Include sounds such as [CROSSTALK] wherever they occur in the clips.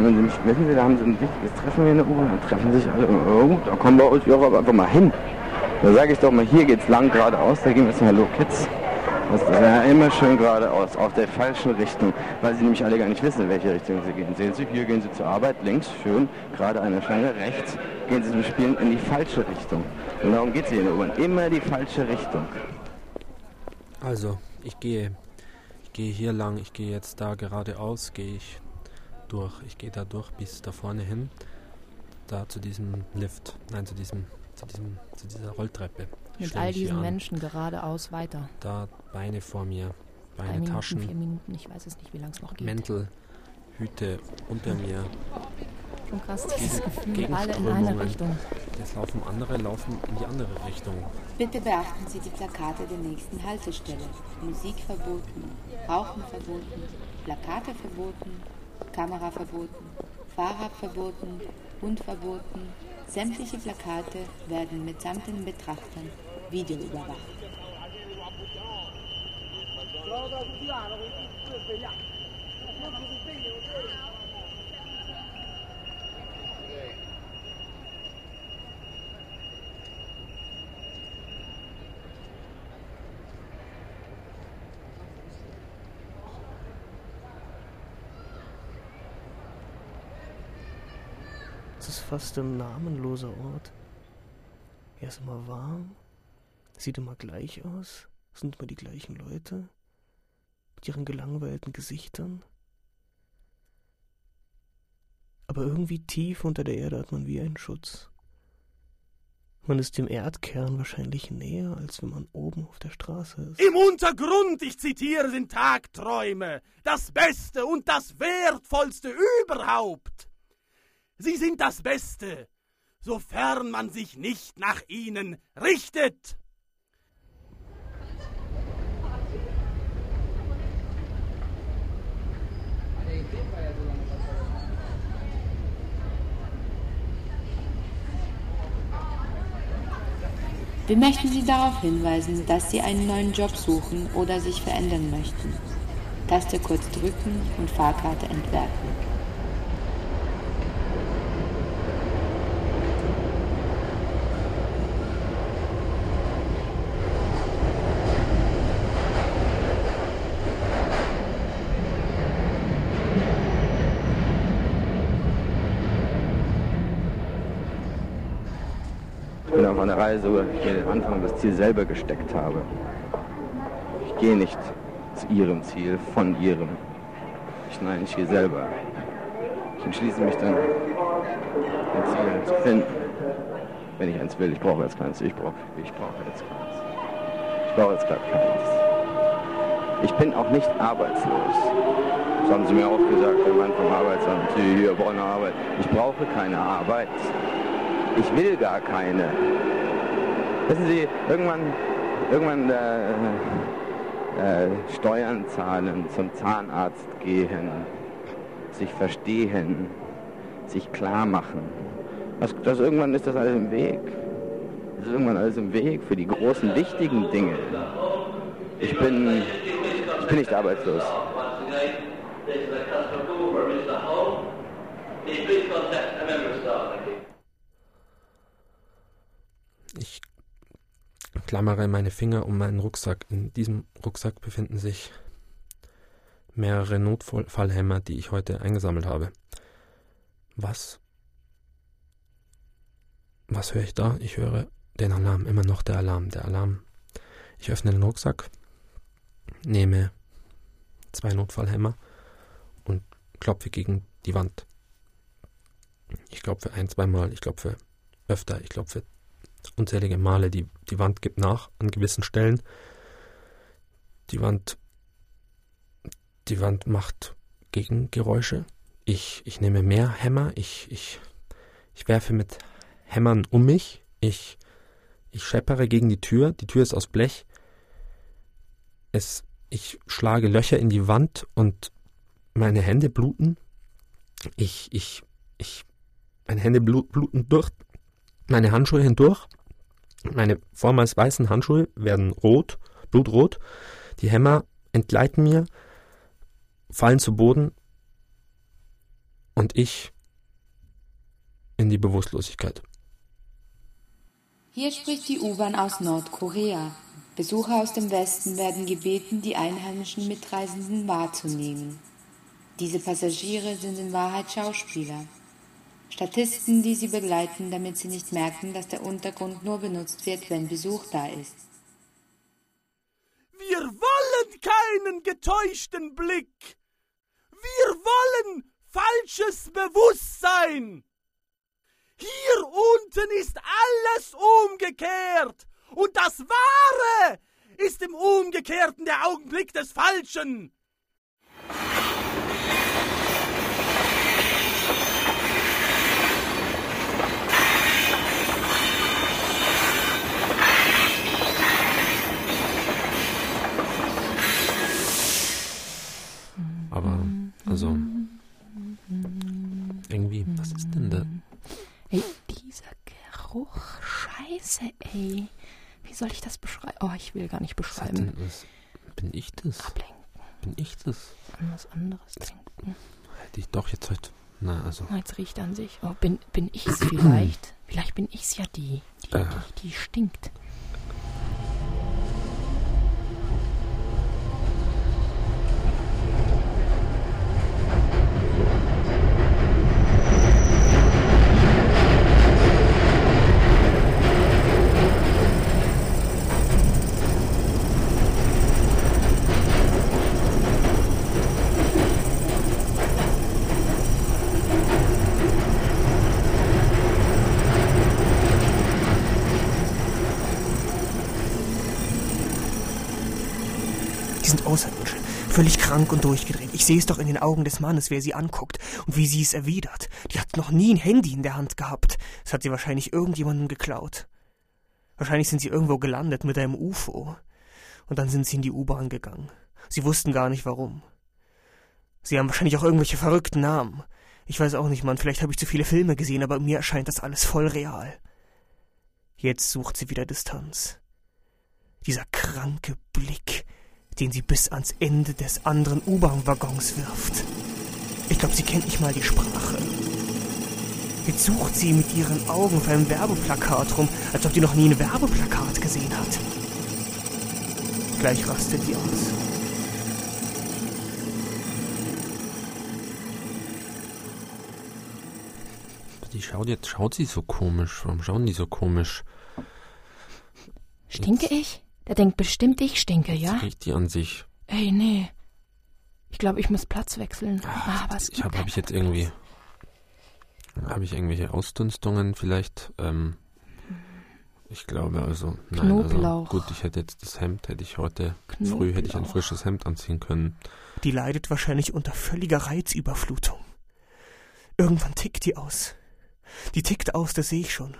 Also, wenn man nämlich, wissen Sie, da haben Sie ein wichtiges Treffen hier in der U-Bahn, dann treffen sich alle, oh, da kommen wir uns auch einfach mal hin. Da sage ich doch mal, hier geht's lang geradeaus, da gehen wir jetzt Hallo Kids. Das ist ja immer schön geradeaus, aus der falschen Richtung, weil sie nämlich alle gar nicht wissen, in welche Richtung sie gehen. Sehen Sie, hier gehen sie zur Arbeit, links, schön, gerade eine Schlange, rechts gehen sie zum Spielen in die falsche Richtung. Und darum geht es hier in der U-Bahn, immer die falsche Richtung. Also, ich gehe, ich gehe hier lang, ich gehe jetzt da geradeaus, gehe ich durch. Ich gehe da durch bis da vorne hin, da zu diesem Lift, nein, zu diesem, zu diesem, zu dieser Rolltreppe. Ich Mit all diesen an. Menschen geradeaus weiter. Da Beine vor mir, Drei Beine, Minuten, Taschen, vier Minuten, ich weiß es nicht, wie lange es noch geht. Mäntel, Hüte unter mir. Schon krass, dieses Gefühl, alle in eine Richtung. Jetzt laufen andere, laufen in die andere Richtung. Bitte beachten Sie die Plakate der nächsten Haltestelle. Musik verboten, Rauchen verboten, Plakate verboten, Kamera verboten, Fahrrad verboten, Hund verboten. Sämtliche Plakate werden mitsamt den Betrachtern videoüberwacht. Es fast ein namenloser Ort. Er ist immer warm, sieht immer gleich aus, sind immer die gleichen Leute mit ihren gelangweilten Gesichtern. Aber irgendwie tief unter der Erde hat man wie einen Schutz. Man ist dem Erdkern wahrscheinlich näher, als wenn man oben auf der Straße ist. Im Untergrund, ich zitiere, sind Tagträume das Beste und das Wertvollste überhaupt. Sie sind das Beste, sofern man sich nicht nach ihnen richtet. Wir möchten Sie darauf hinweisen, dass Sie einen neuen Job suchen oder sich verändern möchten. Taste kurz drücken und Fahrkarte entwerfen. Ich bin auf einer Reise, mir den Anfang das Ziel selber gesteckt habe. Ich gehe nicht zu ihrem Ziel, von ihrem. Ich, nein, ich gehe selber. Ich entschließe mich dann, ein Ziel zu finden. Wenn ich eins will, ich brauche jetzt keins. Ich brauche, ich brauche jetzt keins. Ich brauche jetzt gerade keins. Ich bin auch nicht arbeitslos. Das haben sie mir auch gesagt, der Mann vom Arbeitsamt. Hier brauchen eine Arbeit. Ich brauche keine Arbeit. Ich will gar keine. Wissen Sie, irgendwann, irgendwann äh, äh, Steuern zahlen, zum Zahnarzt gehen, sich verstehen, sich klar machen. Das, das, irgendwann ist das alles im Weg. Das ist irgendwann alles im Weg für die großen, wichtigen Dinge. Ich bin, ich bin nicht arbeitslos. Ich klammere meine Finger um meinen Rucksack. In diesem Rucksack befinden sich mehrere Notfallhämmer, die ich heute eingesammelt habe. Was? Was höre ich da? Ich höre den Alarm, immer noch der Alarm, der Alarm. Ich öffne den Rucksack, nehme zwei Notfallhämmer und klopfe gegen die Wand. Ich klopfe ein, zweimal, ich klopfe öfter, ich klopfe unzählige Male. Die, die Wand gibt nach an gewissen Stellen. Die Wand, die Wand macht Gegengeräusche. Ich, ich nehme mehr Hämmer. Ich, ich, ich werfe mit Hämmern um mich. Ich, ich scheppere gegen die Tür. Die Tür ist aus Blech. Es, ich schlage Löcher in die Wand und meine Hände bluten. Ich, ich, ich, meine Hände bluten durch meine Handschuhe hindurch. Meine vormals weißen Handschuhe werden rot, blutrot. Die Hämmer entgleiten mir, fallen zu Boden. und ich in die Bewusstlosigkeit. Hier spricht die U-Bahn aus Nordkorea. Besucher aus dem Westen werden gebeten, die einheimischen Mitreisenden wahrzunehmen. Diese Passagiere sind in Wahrheit Schauspieler. Statisten, die sie begleiten, damit sie nicht merken, dass der Untergrund nur benutzt wird, wenn Besuch da ist. Wir wollen keinen getäuschten Blick. Wir wollen falsches Bewusstsein. Hier unten ist alles umgekehrt. Und das Wahre ist im Umgekehrten der Augenblick des Falschen. Aber, also, irgendwie, was ist denn da? Ey, dieser Geruch, scheiße, ey. Wie soll ich das beschreiben? Oh, ich will gar nicht Was beschreiben. denn das? Bin ich das? Ablenken, Bin ich das? an was anderes denken. Hätte ich doch jetzt heute. Na, also. Oh, jetzt riecht er an sich. Oh, bin, bin ich's vielleicht? [CLEARS THROAT] vielleicht bin ich's ja die, die, Äh. die, die stinkt. Die sind Außerirdische, völlig krank und durchgedreht. Ich sehe es doch in den Augen des Mannes, wer sie anguckt und wie sie es erwidert. Die hat noch nie ein Handy in der Hand gehabt. Das hat sie wahrscheinlich irgendjemandem geklaut. Wahrscheinlich sind sie irgendwo gelandet mit einem UFO. Und dann sind sie in die U-Bahn gegangen. Sie wussten gar nicht warum. Sie haben wahrscheinlich auch irgendwelche verrückten Namen. Ich weiß auch nicht, Mann, vielleicht habe ich zu viele Filme gesehen, aber mir erscheint das alles voll real. Jetzt sucht sie wieder Distanz. Dieser kranke Blick, den sie bis ans Ende des anderen U-Bahn-Waggons wirft. Ich glaube, sie kennt nicht mal die Sprache. Jetzt sucht sie mit ihren Augen auf einem Werbeplakat rum, als ob die noch nie ein Werbeplakat gesehen hat. Gleich rastet die aus. Die schaut jetzt, schaut sie so komisch. Warum schauen die so komisch? Stinke ich? Der denkt bestimmt, ich stinke, ja? Riecht die an sich? Ey, nee. Ich glaube, ich muss Platz wechseln. Ah, was Ich habe hab ich jetzt irgendwie. Habe ich irgendwelche Ausdunstungen vielleicht? Ähm, ich glaube also. Nein, Knoblauch. also gut, ich hätte jetzt das Hemd, hätte ich heute früh hätte ich ein Knoblauch. frisches Hemd anziehen können. Die leidet wahrscheinlich unter völliger Reizüberflutung. Irgendwann tickt die aus. Die tickt aus, das sehe ich schon.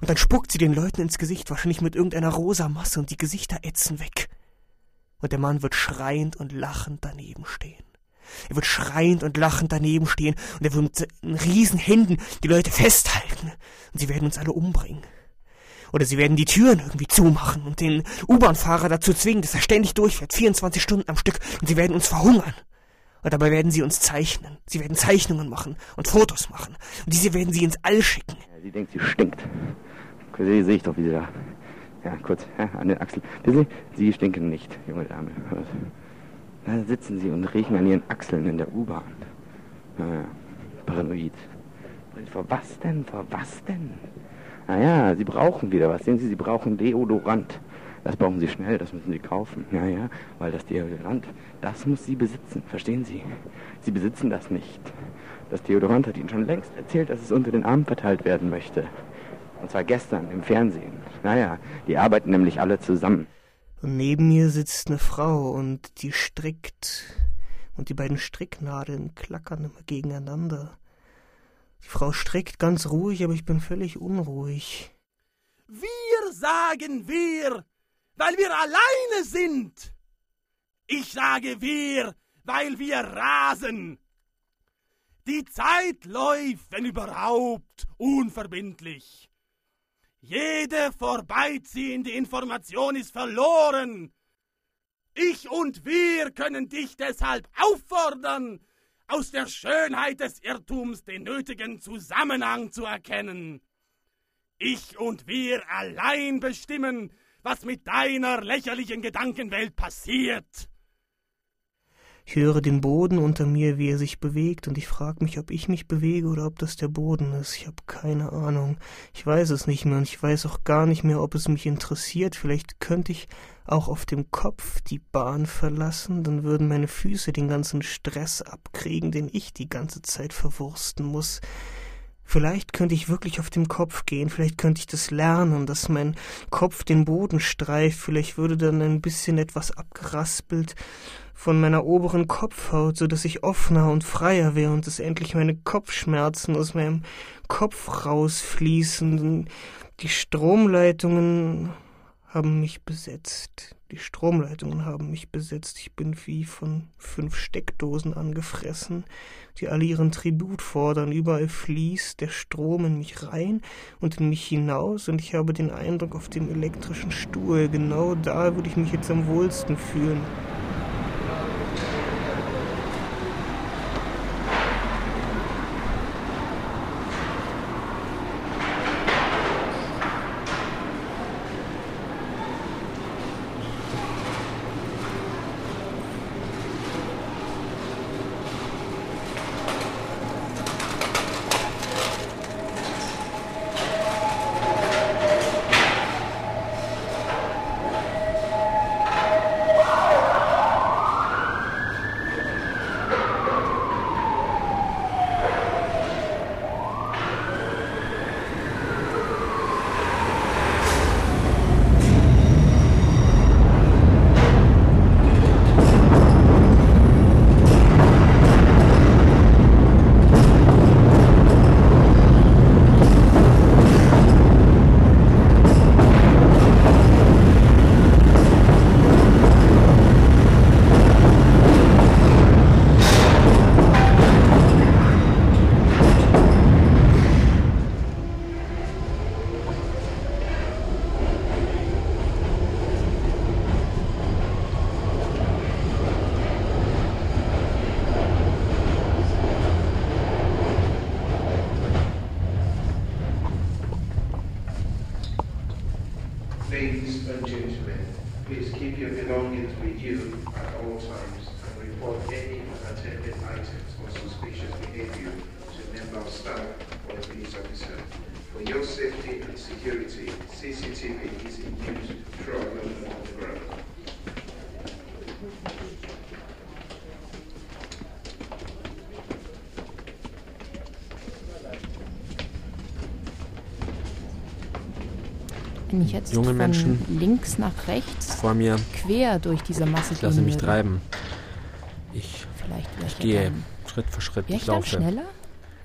Und dann spuckt sie den Leuten ins Gesicht, wahrscheinlich mit irgendeiner rosa Masse, und die Gesichter ätzen weg. Und der Mann wird schreiend und lachend daneben stehen. Er wird schreiend und lachend daneben stehen und er wird mit riesen Händen die Leute festhalten. Und sie werden uns alle umbringen. Oder sie werden die Türen irgendwie zumachen und den U-Bahn-Fahrer dazu zwingen, dass er ständig durchfährt, 24 Stunden am Stück, und sie werden uns verhungern. Und dabei werden sie uns zeichnen. Sie werden Zeichnungen machen und Fotos machen. Und diese werden sie ins All schicken. Sie denkt, sie stinkt. Sie sehe ich doch, wie sie da. Ja, kurz ja, an den Achseln. Sie, sie stinken nicht, junge Dame. Da sitzen sie und riechen an ihren Achseln in der U-Bahn. Ja, paranoid. Vor was denn? Vor was denn? Naja, sie brauchen wieder was. Sehen Sie, sie brauchen Deodorant. Das brauchen sie schnell, das müssen sie kaufen. Ja, ja, weil das Deodorant, das muss sie besitzen. Verstehen Sie? Sie besitzen das nicht. Das Deodorant hat Ihnen schon längst erzählt, dass es unter den Armen verteilt werden möchte. Und zwar gestern im Fernsehen. Naja, die arbeiten nämlich alle zusammen. Und neben mir sitzt eine Frau und die strickt. Und die beiden Stricknadeln klackern immer gegeneinander. Die Frau strickt ganz ruhig, aber ich bin völlig unruhig. Wir sagen wir, weil wir alleine sind. Ich sage wir, weil wir rasen. Die Zeit läuft, wenn überhaupt, unverbindlich. Jede vorbeiziehende Information ist verloren. Ich und wir können dich deshalb auffordern, aus der Schönheit des Irrtums den nötigen Zusammenhang zu erkennen. Ich und wir allein bestimmen, was mit deiner lächerlichen Gedankenwelt passiert. Ich höre den Boden unter mir, wie er sich bewegt, und ich frage mich, ob ich mich bewege oder ob das der Boden ist. Ich habe keine Ahnung. Ich weiß es nicht mehr und ich weiß auch gar nicht mehr, ob es mich interessiert. Vielleicht könnte ich auch auf dem Kopf die Bahn verlassen, dann würden meine Füße den ganzen Stress abkriegen, den ich die ganze Zeit verwursten muss. Vielleicht könnte ich wirklich auf dem Kopf gehen, vielleicht könnte ich das lernen, dass mein Kopf den Boden streift, vielleicht würde dann ein bisschen etwas abgeraspelt von meiner oberen Kopfhaut, so dass ich offener und freier wäre und dass endlich meine Kopfschmerzen aus meinem Kopf rausfließen. Die Stromleitungen haben mich besetzt. Die Stromleitungen haben mich besetzt. Ich bin wie von fünf Steckdosen angefressen, die alle ihren Tribut fordern. Überall fließt der Strom in mich rein und in mich hinaus und ich habe den Eindruck auf dem elektrischen Stuhl. Genau da würde ich mich jetzt am wohlsten fühlen. Wenn ich jetzt Junge von Menschen links nach rechts vor mir. quer durch diese Masse Ich lasse mich treiben. Ich, Vielleicht ich gehe dann, Schritt für Schritt. Ich laufe. schneller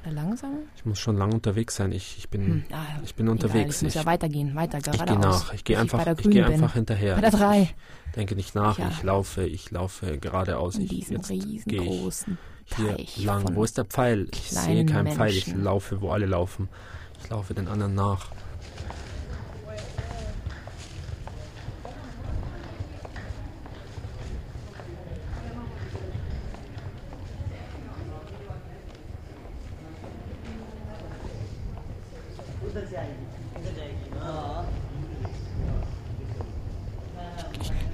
oder langsamer? Ich muss schon lang unterwegs sein. Ich, ich bin, Hm, ah, ich bin egal, unterwegs. ich muss ich ja weitergehen, weiter, ich gehe geradeaus. nach. Ich gehe einfach, ich gehe bin. einfach hinterher. Bei der drei. Ich denke nicht nach. Ja. Ich laufe, ich laufe geradeaus. In Ich, gehe ich riesengroßen hier Teich lang. Wo ist der Pfeil? Ich sehe keinen Pfeil. Ich Menschen. laufe, wo alle laufen. Ich laufe den anderen nach.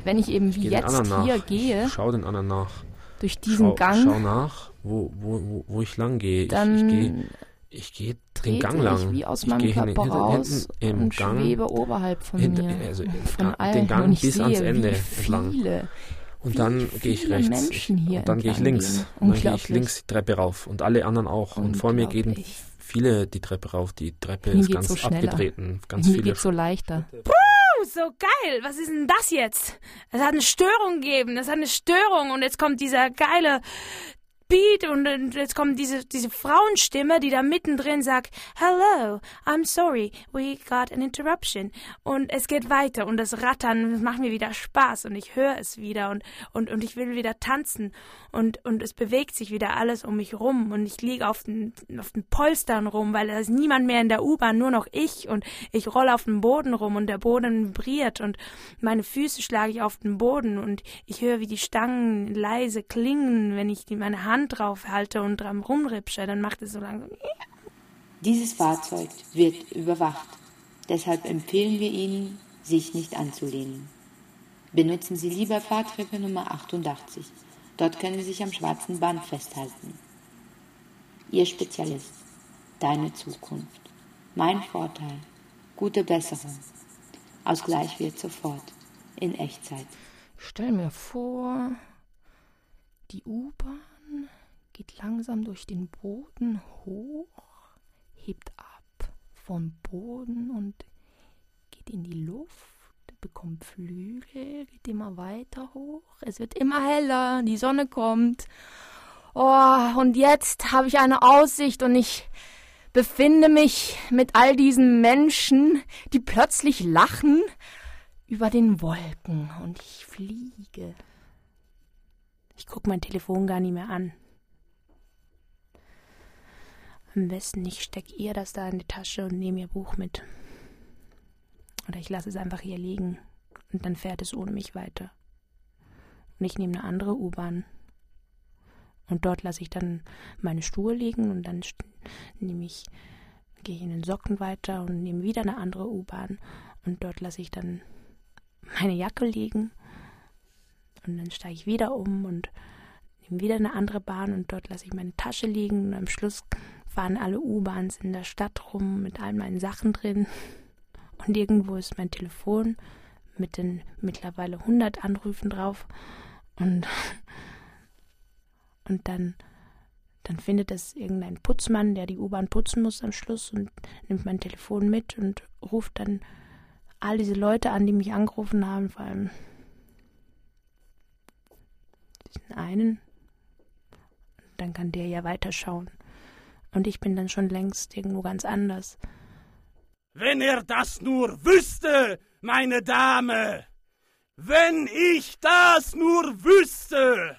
Wenn ich eben wie jetzt hier nach. gehe, Ich schau den anderen nach. durch diesen schau, Gang, Schau nach, wo, wo, wo, wo ich lang gehe. Ich, ich dann gehe ich gehe den Gang lang. ich wie aus ich meinem gehe hin- Körper hinter- raus hinten im und Gang, schwebe oberhalb von hinter- mir. also von allen. den Gang und bis sehe, ans Ende entlang. viele, Und dann gehe ich rechts. Und dann gehe ich links. Und dann gehe ich links die Treppe rauf. Und alle anderen auch. Und vor mir gehen viele die Treppe rauf. Die Treppe ist ganz so abgetreten. Ganz Mir viele. geht's so leichter. Oh, so geil. Was ist denn das jetzt? Es hat eine Störung gegeben. Es hat eine Störung und jetzt kommt dieser geile Beat und jetzt kommt diese, diese Frauenstimme, die da mittendrin sagt, Hello, I'm sorry, we got an interruption. Und es geht weiter und das Rattern macht mir wieder Spaß und ich höre es wieder und, und, und ich will wieder tanzen und, und es bewegt sich wieder alles um mich rum und ich liege auf den, auf den Polstern rum, weil da ist niemand mehr in der U-Bahn, nur noch ich und ich rolle auf dem Boden rum und der Boden vibriert und meine Füße schlage ich auf den Boden und ich höre, wie die Stangen leise klingen, wenn ich die, meine Hand Hand drauf halte und dran rumripsche, dann macht es so langsam. Dieses Fahrzeug wird überwacht. Deshalb empfehlen wir Ihnen, sich nicht anzulehnen. Benutzen Sie lieber Fahrtreppe Nummer 88. Dort können Sie sich am schwarzen Band festhalten. Ihr Spezialist. Deine Zukunft. Mein Vorteil. Gute Besserung. Ausgleich wird sofort. In Echtzeit. Stell mir vor, die U-Bahn geht langsam durch den Boden hoch, hebt ab vom Boden und geht in die Luft, bekommt Flügel, geht immer weiter hoch. Es wird immer heller, die Sonne kommt. Oh, und jetzt habe ich eine Aussicht und ich befinde mich mit all diesen Menschen, die plötzlich lachen über den Wolken und ich fliege. Ich guck mein Telefon gar nicht mehr an. Am besten, ich steck ihr das da in die Tasche und nehme ihr Buch mit. Oder ich lasse es einfach hier liegen und dann fährt es ohne mich weiter. Und ich nehme eine andere U-Bahn. Und dort lasse ich dann meine Schuhe liegen und dann nehme ich, gehe ich in den Socken weiter und nehme wieder eine andere U-Bahn. Und dort lasse ich dann meine Jacke liegen. Und dann steige ich wieder um und nehme wieder eine andere Bahn und dort lasse ich meine Tasche liegen. Und am Schluss fahren alle U-Bahns in der Stadt rum mit all meinen Sachen drin. Und irgendwo ist mein Telefon mit den mittlerweile 100 Anrufen drauf. Und, und dann, dann findet es irgendein Putzmann, der die U-Bahn putzen muss am Schluss und nimmt mein Telefon mit und ruft dann all diese Leute an, die mich angerufen haben, vor allem diesen einen. Dann kann der ja weiterschauen. Und ich bin dann schon längst irgendwo ganz anders. Wenn er das nur wüsste, meine Dame! Wenn ich das nur wüsste!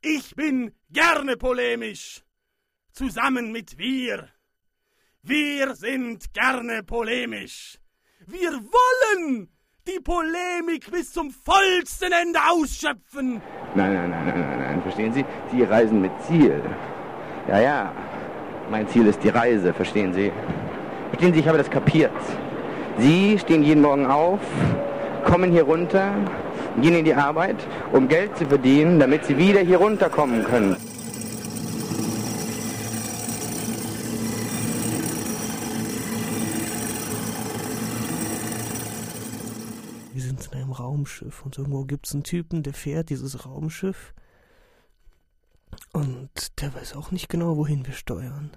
Ich bin gerne polemisch, zusammen mit wir. Wir sind gerne polemisch. Wir wollen die Polemik bis zum vollsten Ende ausschöpfen. Nein, nein, nein, nein, nein, nein, verstehen Sie? Sie reisen mit Ziel. Ja, ja, mein Ziel ist die Reise, verstehen Sie? Verstehen Sie, ich habe das kapiert. Sie stehen jeden Morgen auf, kommen hier runter, gehen in die Arbeit, um Geld zu verdienen, damit Sie wieder hier runterkommen können. Wir sind in einem Raumschiff und irgendwo gibt es einen Typen, der fährt dieses Raumschiff und der weiß auch nicht genau, wohin wir steuern.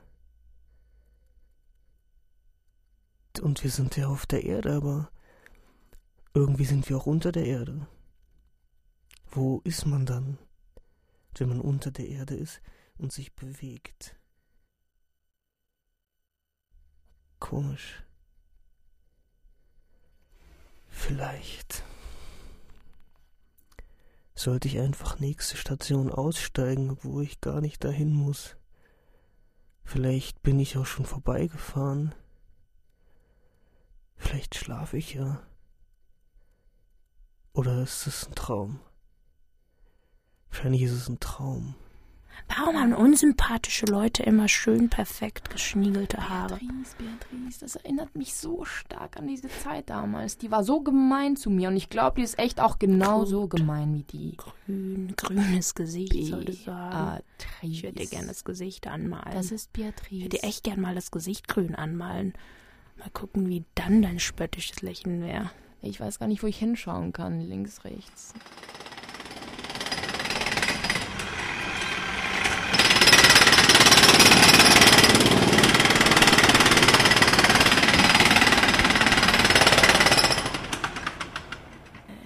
Und wir sind ja auf der Erde, aber irgendwie sind wir auch unter der Erde. Wo ist man dann, wenn man unter der Erde ist und sich bewegt? Komisch. Vielleicht sollte ich einfach nächste Station aussteigen, wo ich gar nicht dahin muss. Vielleicht bin ich auch schon vorbeigefahren. Vielleicht schlafe ich ja. Oder ist es ein Traum? Wahrscheinlich ist es ein Traum. Warum haben unsympathische Leute immer schön perfekt geschniegelte Haare? Beatrice, Beatrice, das erinnert mich so stark an diese Zeit damals. Die war so gemein zu mir und ich glaube, die ist echt auch genauso gemein wie die. Grün, grünes Gesicht solltest du haben. Beatrice. Ich würde dir gerne das Gesicht anmalen. Das ist Beatrice. ich würde dir echt gern mal das Gesicht grün anmalen. Mal gucken, wie dann dein spöttisches Lächeln wäre. Ich weiß gar nicht, wo ich hinschauen kann. Links, rechts.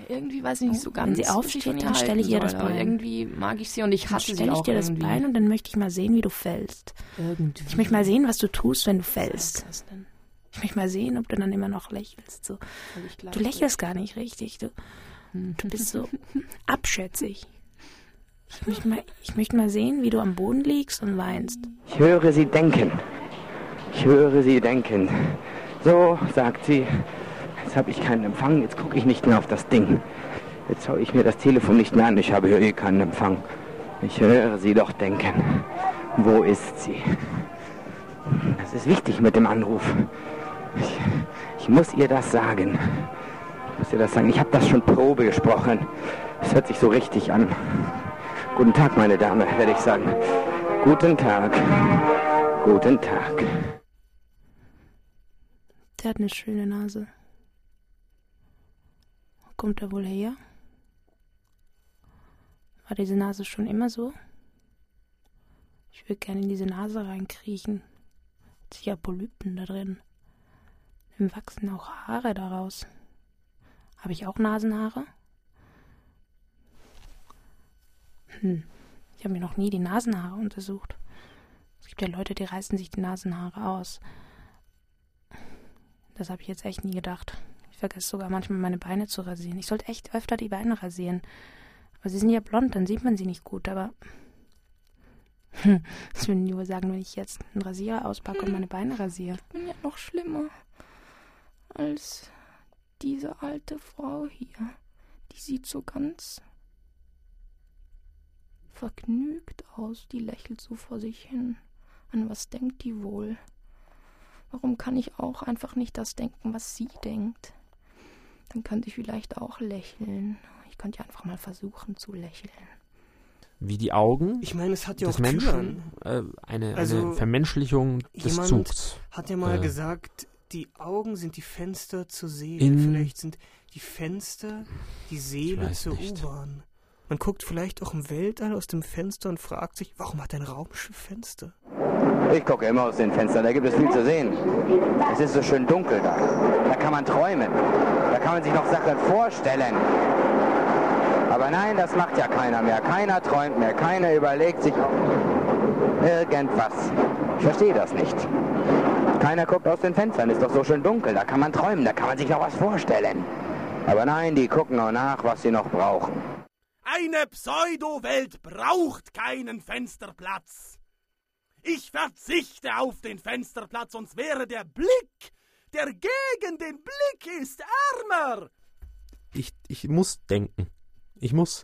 Irgendwie weiß ich nicht so ganz. Wenn sie was aufsteht, dann stelle ich ihr das Bein. Irgendwie mag ich sie und ich Dann hasse sie stelle ich auch dir das irgendwie. Bein und dann möchte ich mal sehen, wie du fällst. Irgendwie. Ich möchte mal sehen, was du tust, wenn du Was fällst. das denn? Ich möchte mal sehen, ob du dann immer noch lächelst. So. Du lächelst gar nicht richtig. Du, [LAUGHS] du bist so abschätzig. Ich möchte, mal, ich möchte mal sehen, wie du am Boden liegst und weinst. Ich höre sie denken. Ich höre sie denken. So, sagt sie. Jetzt habe ich keinen Empfang, jetzt gucke ich nicht mehr auf das Ding. Jetzt schaue ich mir das Telefon nicht mehr an. Ich habe hier eh keinen Empfang. Ich höre sie doch denken. Wo ist sie? Das ist wichtig mit dem Anruf. Ich, ich muss ihr das sagen. Ich muss ihr das sagen. Ich habe das schon Probe gesprochen. Es hört sich so richtig an. Guten Tag, meine Dame, werde ich sagen. Guten Tag. Guten Tag. Der hat eine schöne Nase. Wo kommt er wohl her? War diese Nase schon immer so? Ich würde gerne in diese Nase reinkriechen. Hat sicher Polypen da drin. Dann wachsen auch Haare daraus. Habe ich auch Nasenhaare? Hm. Ich habe mir noch nie die Nasenhaare untersucht. Es gibt ja Leute, die reißen sich die Nasenhaare aus. Das habe ich jetzt echt nie gedacht. Ich vergesse sogar manchmal meine Beine zu rasieren. Ich sollte echt öfter die Beine rasieren. Aber sie sind ja blond, dann sieht man sie nicht gut, aber. Das würden die wohl sagen, wenn ich jetzt einen Rasierer auspacke und meine Beine rasiere. Ich bin ja noch schlimmer als diese alte Frau hier. Die sieht so ganz vergnügt aus, die lächelt so vor sich hin. An was denkt die wohl? Warum kann ich auch einfach nicht das denken, was sie denkt? Dann könnte ich vielleicht auch lächeln. Ich könnte ja einfach mal versuchen zu lächeln. Wie die Augen Ich meine, es hat ja auch Menschen, Türen. äh, eine, Also, eine Vermenschlichung des jemand Zugs. Hat ja mal Äh, gesagt, die Augen sind die Fenster zur Seele. Vielleicht sind die Fenster die Seele zur nicht. U-Bahn. Man guckt vielleicht auch im Weltall aus dem Fenster und fragt sich, warum hat ein Raumschiff Fenster? Ich gucke immer aus den Fenstern, da gibt es viel zu sehen. Es ist so schön dunkel da. Da kann man träumen. Da kann man sich noch Sachen vorstellen. Aber nein, das macht ja keiner mehr. Keiner träumt mehr. Keiner überlegt sich irgendwas. Ich verstehe das nicht. Keiner guckt aus den Fenstern. Ist doch so schön dunkel. Da kann man träumen. Da kann man sich noch was vorstellen. Aber nein, die gucken nur nach, was sie noch brauchen. Eine Pseudo-Welt braucht keinen Fensterplatz. Ich verzichte auf den Fensterplatz, sonst wäre der Blick, der gegen den Blick ist, ärmer. Ich, ich muss denken. Ich muss,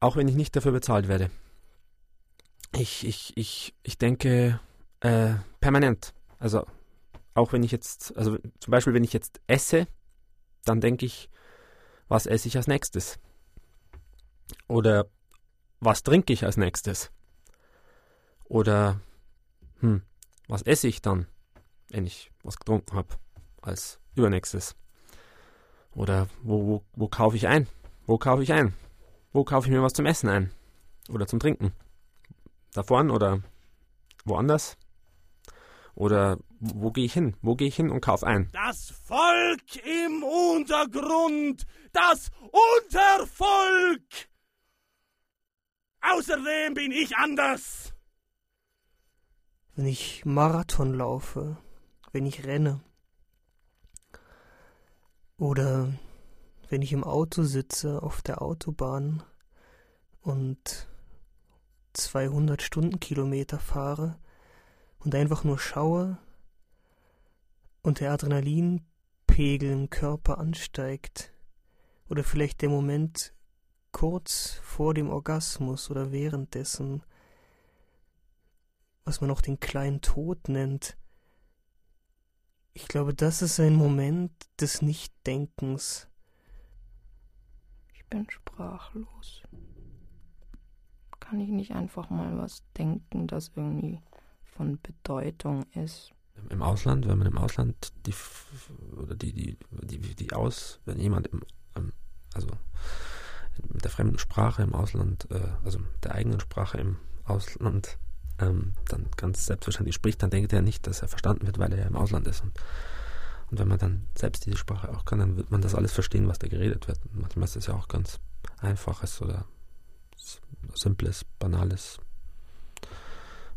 auch wenn ich nicht dafür bezahlt werde. Ich, ich, ich, ich denke äh, permanent. Also auch wenn ich jetzt, also zum Beispiel wenn ich jetzt esse, dann denke ich, was esse ich als nächstes? Oder was trinke ich als nächstes? Oder hm, was esse ich dann, wenn ich was getrunken habe, als übernächstes? Oder wo, wo, wo kaufe ich ein? Wo kaufe ich ein? Wo kaufe ich mir was zum Essen ein? Oder zum Trinken? Da vorn oder woanders? Oder wo gehe ich hin? Wo gehe ich hin und kaufe ein? Das Volk im Untergrund, das Untervolk. Außerdem bin ich anders. Wenn ich Marathon laufe, wenn ich renne oder wenn ich im Auto sitze auf der Autobahn und 200 Stundenkilometer fahre und einfach nur schaue und der Adrenalinpegel im Körper ansteigt oder vielleicht der Moment kurz vor dem Orgasmus oder währenddessen was man auch den kleinen Tod nennt. Ich glaube, das ist ein Moment des Nichtdenkens. Ich bin sprachlos. Kann ich nicht einfach mal was denken, das irgendwie von Bedeutung ist? Im Ausland, wenn man im Ausland die oder die die die, die aus, wenn jemand im mit der fremden Sprache im Ausland, äh, also der eigenen Sprache im Ausland, ähm, dann ganz selbstverständlich spricht, dann denkt er nicht, dass er verstanden wird, weil er ja im Ausland ist. Und, und wenn man dann selbst diese Sprache auch kann, dann wird man das alles verstehen, was da geredet wird. Und manchmal ist es ja auch ganz einfaches oder simples, banales,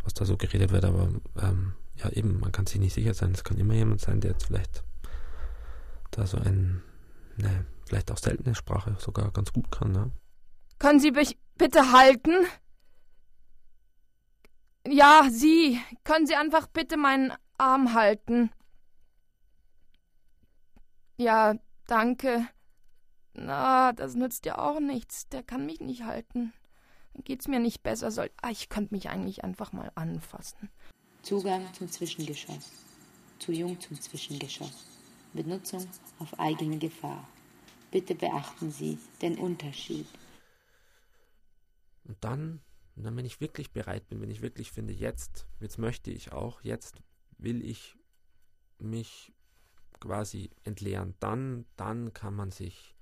was da so geredet wird, aber ähm, ja eben, man kann sich nicht sicher sein. Es kann immer jemand sein, der jetzt vielleicht da so ein, ne, vielleicht auch seltene Sprache sogar ganz gut kann, ne? Können Sie mich bitte halten? Ja, Sie. Können Sie einfach bitte meinen Arm halten? Ja, danke. Na, das nützt ja auch nichts. Der kann mich nicht halten. Dann geht's mir nicht besser. Soll, ah, ich könnte mich eigentlich einfach mal anfassen. Zugang zum Zwischengeschoss. Zu jung zum Zwischengeschoss. Benutzung auf eigene Gefahr. Bitte beachten Sie den Unterschied. Und dann, dann, wenn ich wirklich bereit bin, wenn ich wirklich finde, jetzt, jetzt möchte ich auch, jetzt will ich mich quasi entleeren, dann, dann kann man sich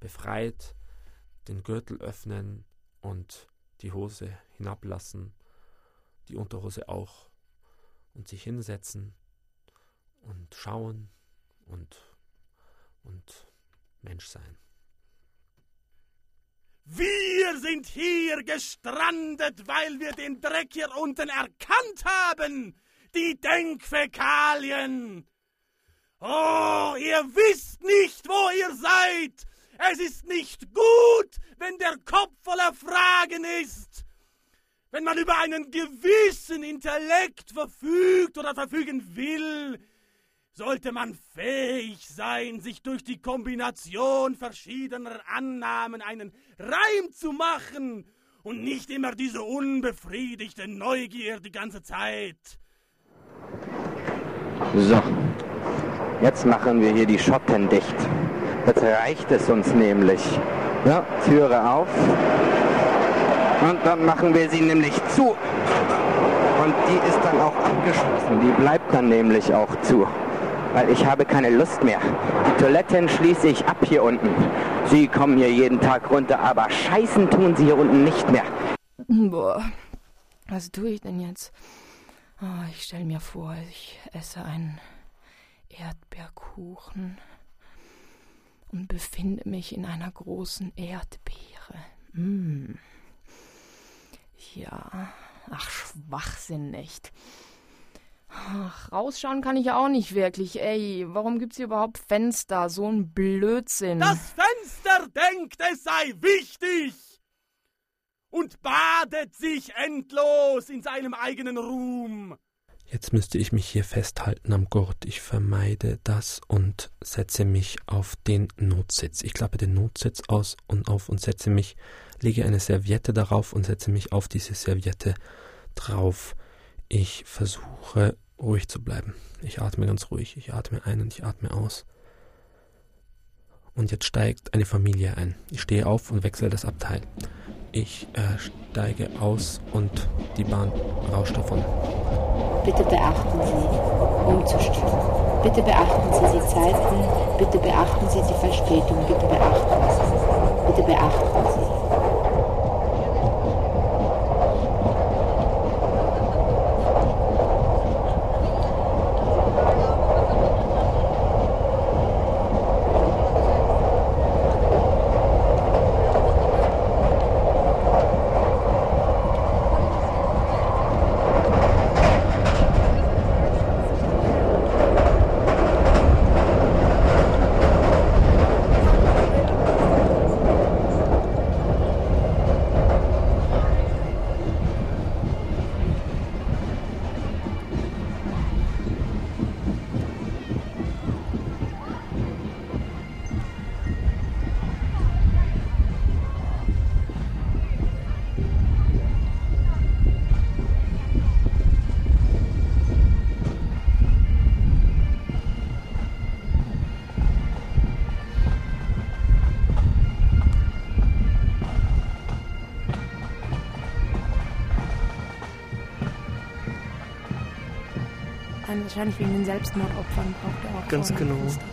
befreit den Gürtel öffnen und die Hose hinablassen, die Unterhose auch und sich hinsetzen und schauen und, und Mensch sein. Wir sind hier gestrandet, weil wir den Dreck hier unten erkannt haben. Die Denkfäkalien. Oh, ihr wisst nicht, wo ihr seid. Es ist nicht gut, wenn der Kopf voller Fragen ist. Wenn man über einen gewissen Intellekt verfügt oder verfügen will, sollte man fähig sein, sich durch die Kombination verschiedener Annahmen einen Reim zu machen und nicht immer diese unbefriedigte Neugier die ganze Zeit. So, jetzt machen wir hier die Schotten dicht. Jetzt reicht es uns nämlich. Ja, Türe auf. Und dann machen wir sie nämlich zu. Und die ist dann auch abgeschlossen. Die bleibt dann nämlich auch zu weil ich habe keine Lust mehr. Die Toiletten schließe ich ab hier unten. Sie kommen hier jeden Tag runter, aber scheißen tun sie hier unten nicht mehr. Boah, was tue ich denn jetzt? Oh, ich stelle mir vor, ich esse einen Erdbeerkuchen und befinde mich in einer großen Erdbeere. Mm. Ja, ach, Schwachsinn nicht. Ach, rausschauen kann ich ja auch nicht wirklich. Ey, warum gibt's hier überhaupt Fenster? So ein Blödsinn. Das Fenster denkt, es sei wichtig und badet sich endlos in seinem eigenen Ruhm. Jetzt müsste ich mich hier festhalten am Gurt. Ich vermeide das und setze mich auf den Notsitz. Ich klappe den Notsitz aus und auf und setze mich, lege eine Serviette darauf und setze mich auf diese Serviette drauf. Ich versuche ruhig zu bleiben. Ich atme ganz ruhig. Ich atme ein und ich atme aus. Und jetzt steigt eine Familie ein. Ich stehe auf und wechsle das Abteil. Ich äh, steige aus und die Bahn rauscht davon. Bitte beachten Sie, umzusteigen. Bitte beachten Sie die Zeiten. Bitte beachten Sie die Verspätung. Bitte beachten Sie. Bitte beachten Sie. Wahrscheinlich wegen den Selbstmordopfern braucht er auch. Ganz genau. Fenster.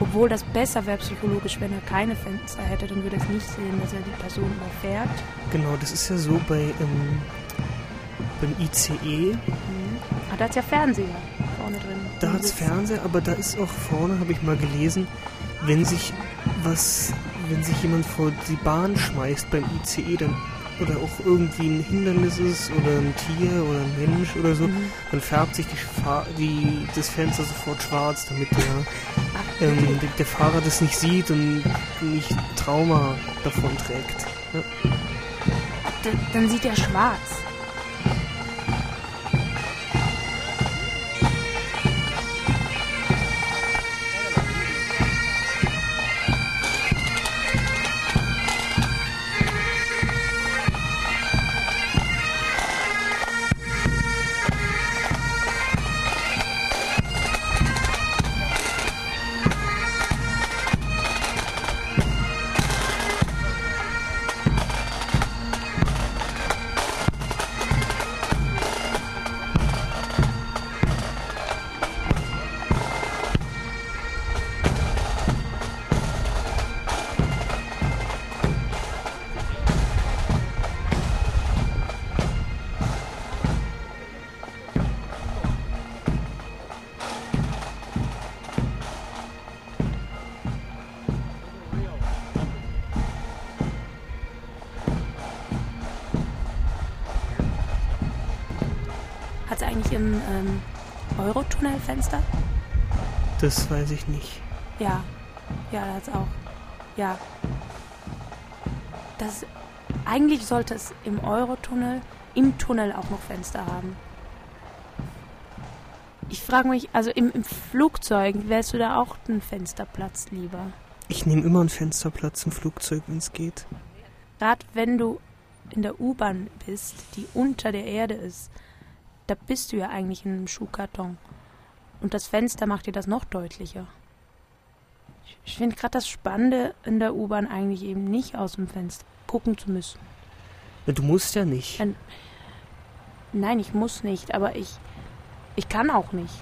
Obwohl das besser wäre psychologisch, wenn er keine Fenster hätte, dann würde er es nicht sehen, dass er die Person überfährt. Genau, das ist ja so bei ähm, beim ICE. Mhm. Ah, da hat ja Fernseher vorne drin. Da hat es Fernseher, aber da ist auch vorne, habe ich mal gelesen, wenn sich was, wenn sich jemand vor die Bahn schmeißt beim ICE, dann oder auch irgendwie ein Hindernis ist oder ein Tier oder ein Mensch oder so, mhm. dann färbt sich die, die, das Fenster sofort schwarz, damit der, ähm, der Fahrer das nicht sieht und nicht Trauma davon trägt. Ja. Dann sieht er schwarz. Das weiß ich nicht. Ja. Ja, da hat's auch. Ja. Das, eigentlich sollte es im Eurotunnel, im Tunnel auch noch Fenster haben. Ich frage mich, also im, im Flugzeug wärst du da auch einen Fensterplatz lieber? Ich nehme immer einen Fensterplatz im Flugzeug, wenn es geht. Gerade wenn du in der U-Bahn bist, die unter der Erde ist, da bist du ja eigentlich in einem Schuhkarton. Und das Fenster macht dir das noch deutlicher. Ich- finde gerade das Spannende in der U-Bahn eigentlich eben nicht aus dem Fenster gucken zu müssen. Du musst ja nicht. Ein- Nein, ich muss nicht, aber ich, ich kann auch nicht.